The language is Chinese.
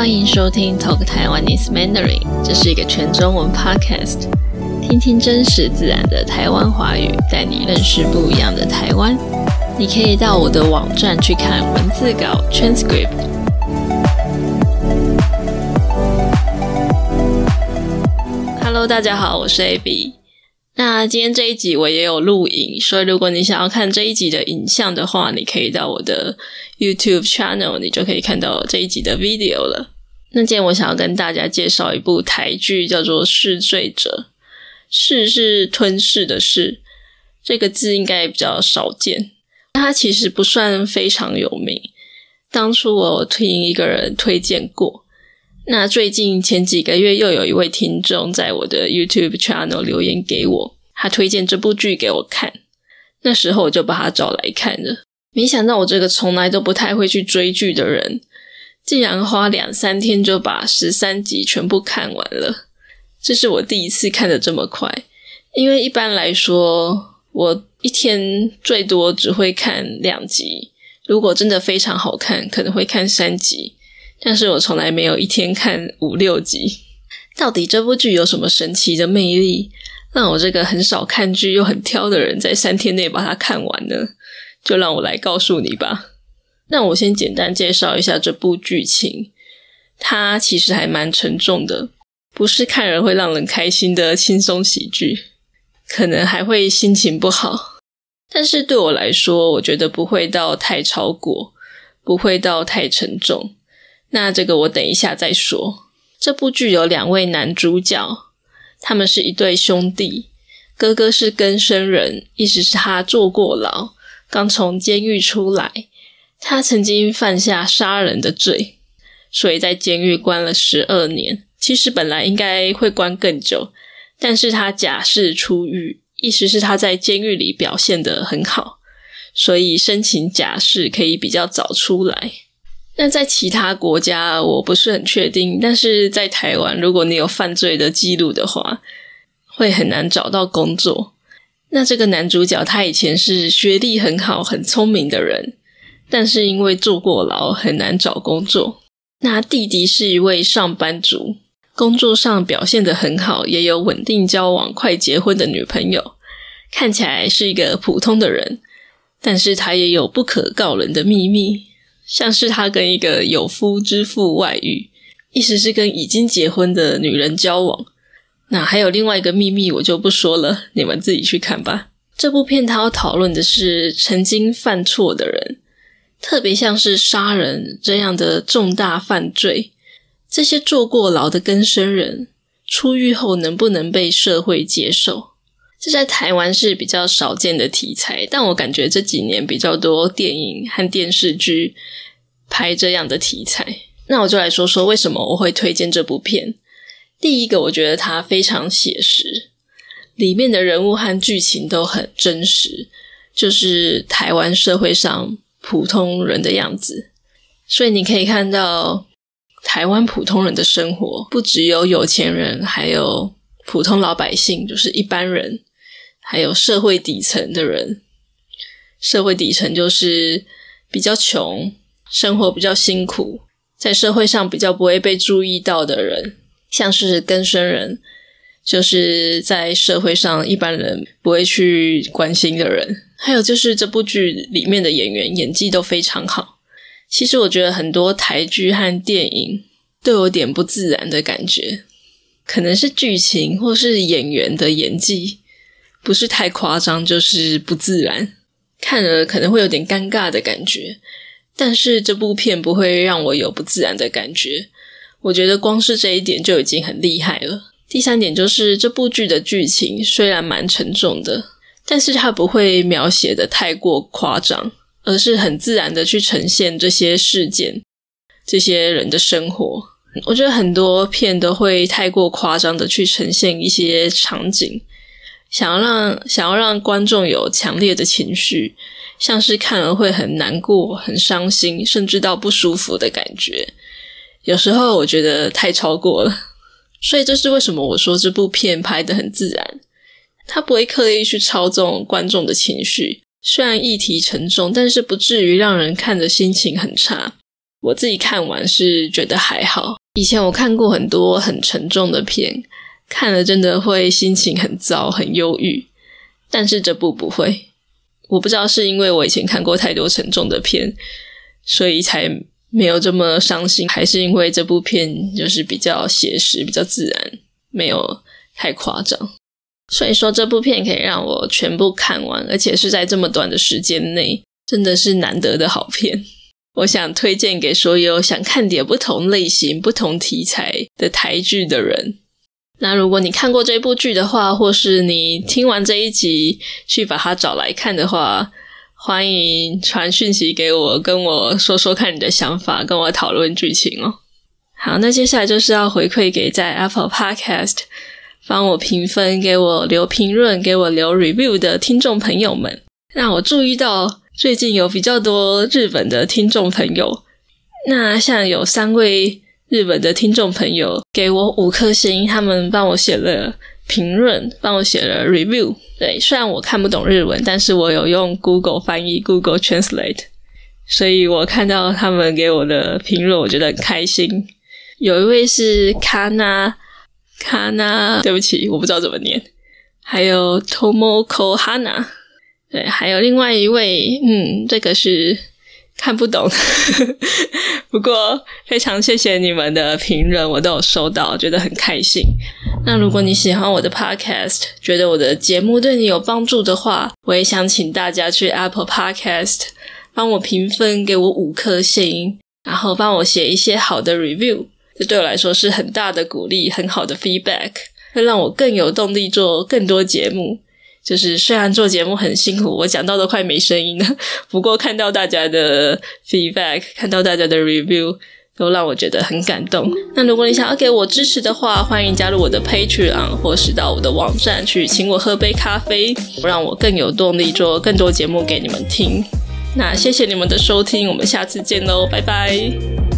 欢迎收听 Talk Taiwanese Mandarin，这是一个全中文 podcast，听听真实自然的台湾华语，带你认识不一样的台湾。你可以到我的网站去看文字稿 transcript。Hello，大家好，我是 AB。那今天这一集我也有录影，所以如果你想要看这一集的影像的话，你可以到我的 YouTube channel，你就可以看到这一集的 video 了。那今天我想要跟大家介绍一部台剧，叫做《噬罪者》。噬是吞噬的噬，这个字应该比较少见。它其实不算非常有名。当初我听一个人推荐过。那最近前几个月又有一位听众在我的 YouTube channel 留言给我，他推荐这部剧给我看。那时候我就把他找来看了。没想到我这个从来都不太会去追剧的人，竟然花两三天就把十三集全部看完了。这是我第一次看的这么快，因为一般来说我一天最多只会看两集，如果真的非常好看，可能会看三集。但是我从来没有一天看五六集。到底这部剧有什么神奇的魅力，让我这个很少看剧又很挑的人在三天内把它看完呢？就让我来告诉你吧。那我先简单介绍一下这部剧情。它其实还蛮沉重的，不是看人会让人开心的轻松喜剧，可能还会心情不好。但是对我来说，我觉得不会到太超过，不会到太沉重。那这个我等一下再说。这部剧有两位男主角，他们是一对兄弟。哥哥是更生人，意思是他坐过牢，刚从监狱出来。他曾经犯下杀人的罪，所以在监狱关了十二年。其实本来应该会关更久，但是他假释出狱，意思是他在监狱里表现得很好，所以申请假释可以比较早出来。那在其他国家我不是很确定，但是在台湾，如果你有犯罪的记录的话，会很难找到工作。那这个男主角他以前是学历很好、很聪明的人，但是因为坐过牢，很难找工作。那弟弟是一位上班族，工作上表现得很好，也有稳定交往、快结婚的女朋友，看起来是一个普通的人，但是他也有不可告人的秘密。像是他跟一个有夫之妇外遇，意思是跟已经结婚的女人交往。那还有另外一个秘密，我就不说了，你们自己去看吧。这部片它要讨论的是曾经犯错的人，特别像是杀人这样的重大犯罪，这些坐过牢的更生人出狱后能不能被社会接受？这在台湾是比较少见的题材，但我感觉这几年比较多电影和电视剧拍这样的题材。那我就来说说为什么我会推荐这部片。第一个，我觉得它非常写实，里面的人物和剧情都很真实，就是台湾社会上普通人的样子。所以你可以看到台湾普通人的生活，不只有有钱人，还有普通老百姓，就是一般人。还有社会底层的人，社会底层就是比较穷，生活比较辛苦，在社会上比较不会被注意到的人，像是更生人，就是在社会上一般人不会去关心的人。还有就是这部剧里面的演员演技都非常好。其实我觉得很多台剧和电影都有点不自然的感觉，可能是剧情或是演员的演技。不是太夸张，就是不自然，看了可能会有点尴尬的感觉。但是这部片不会让我有不自然的感觉，我觉得光是这一点就已经很厉害了。第三点就是这部剧的剧情虽然蛮沉重的，但是它不会描写的太过夸张，而是很自然的去呈现这些事件、这些人的生活。我觉得很多片都会太过夸张的去呈现一些场景。想要让想要让观众有强烈的情绪，像是看了会很难过、很伤心，甚至到不舒服的感觉。有时候我觉得太超过了，所以这是为什么我说这部片拍的很自然，他不会刻意去操纵观众的情绪。虽然议题沉重，但是不至于让人看着心情很差。我自己看完是觉得还好。以前我看过很多很沉重的片，看了真的会心情很糟、很忧郁。但是这部不会，我不知道是因为我以前看过太多沉重的片，所以才没有这么伤心，还是因为这部片就是比较写实、比较自然，没有太夸张。所以说这部片可以让我全部看完，而且是在这么短的时间内，真的是难得的好片。我想推荐给所有想看点不同类型、不同题材的台剧的人。那如果你看过这部剧的话，或是你听完这一集去把它找来看的话，欢迎传讯息给我，跟我说说看你的想法，跟我讨论剧情哦。好，那接下来就是要回馈给在 Apple Podcast 帮我评分、给我留评论、给我留 review 的听众朋友们。那我注意到最近有比较多日本的听众朋友，那像有三位。日本的听众朋友给我五颗星，他们帮我写了评论，帮我写了 review。对，虽然我看不懂日文，但是我有用 Google 翻译 Google Translate，所以我看到他们给我的评论，我觉得很开心。有一位是 Kana Kana，对不起，我不知道怎么念。还有 Tomoko Hana，对，还有另外一位，嗯，这个是。看不懂，不过非常谢谢你们的评论，我都有收到，觉得很开心。那如果你喜欢我的 podcast，觉得我的节目对你有帮助的话，我也想请大家去 Apple Podcast 帮我评分，给我五颗星，然后帮我写一些好的 review，这对我来说是很大的鼓励，很好的 feedback，会让我更有动力做更多节目。就是虽然做节目很辛苦，我讲到都快没声音了。不过看到大家的 feedback，看到大家的 review，都让我觉得很感动。那如果你想要给我支持的话，欢迎加入我的 Patreon，或是到我的网站去请我喝杯咖啡，让我更有动力做更多节目给你们听。那谢谢你们的收听，我们下次见喽，拜拜。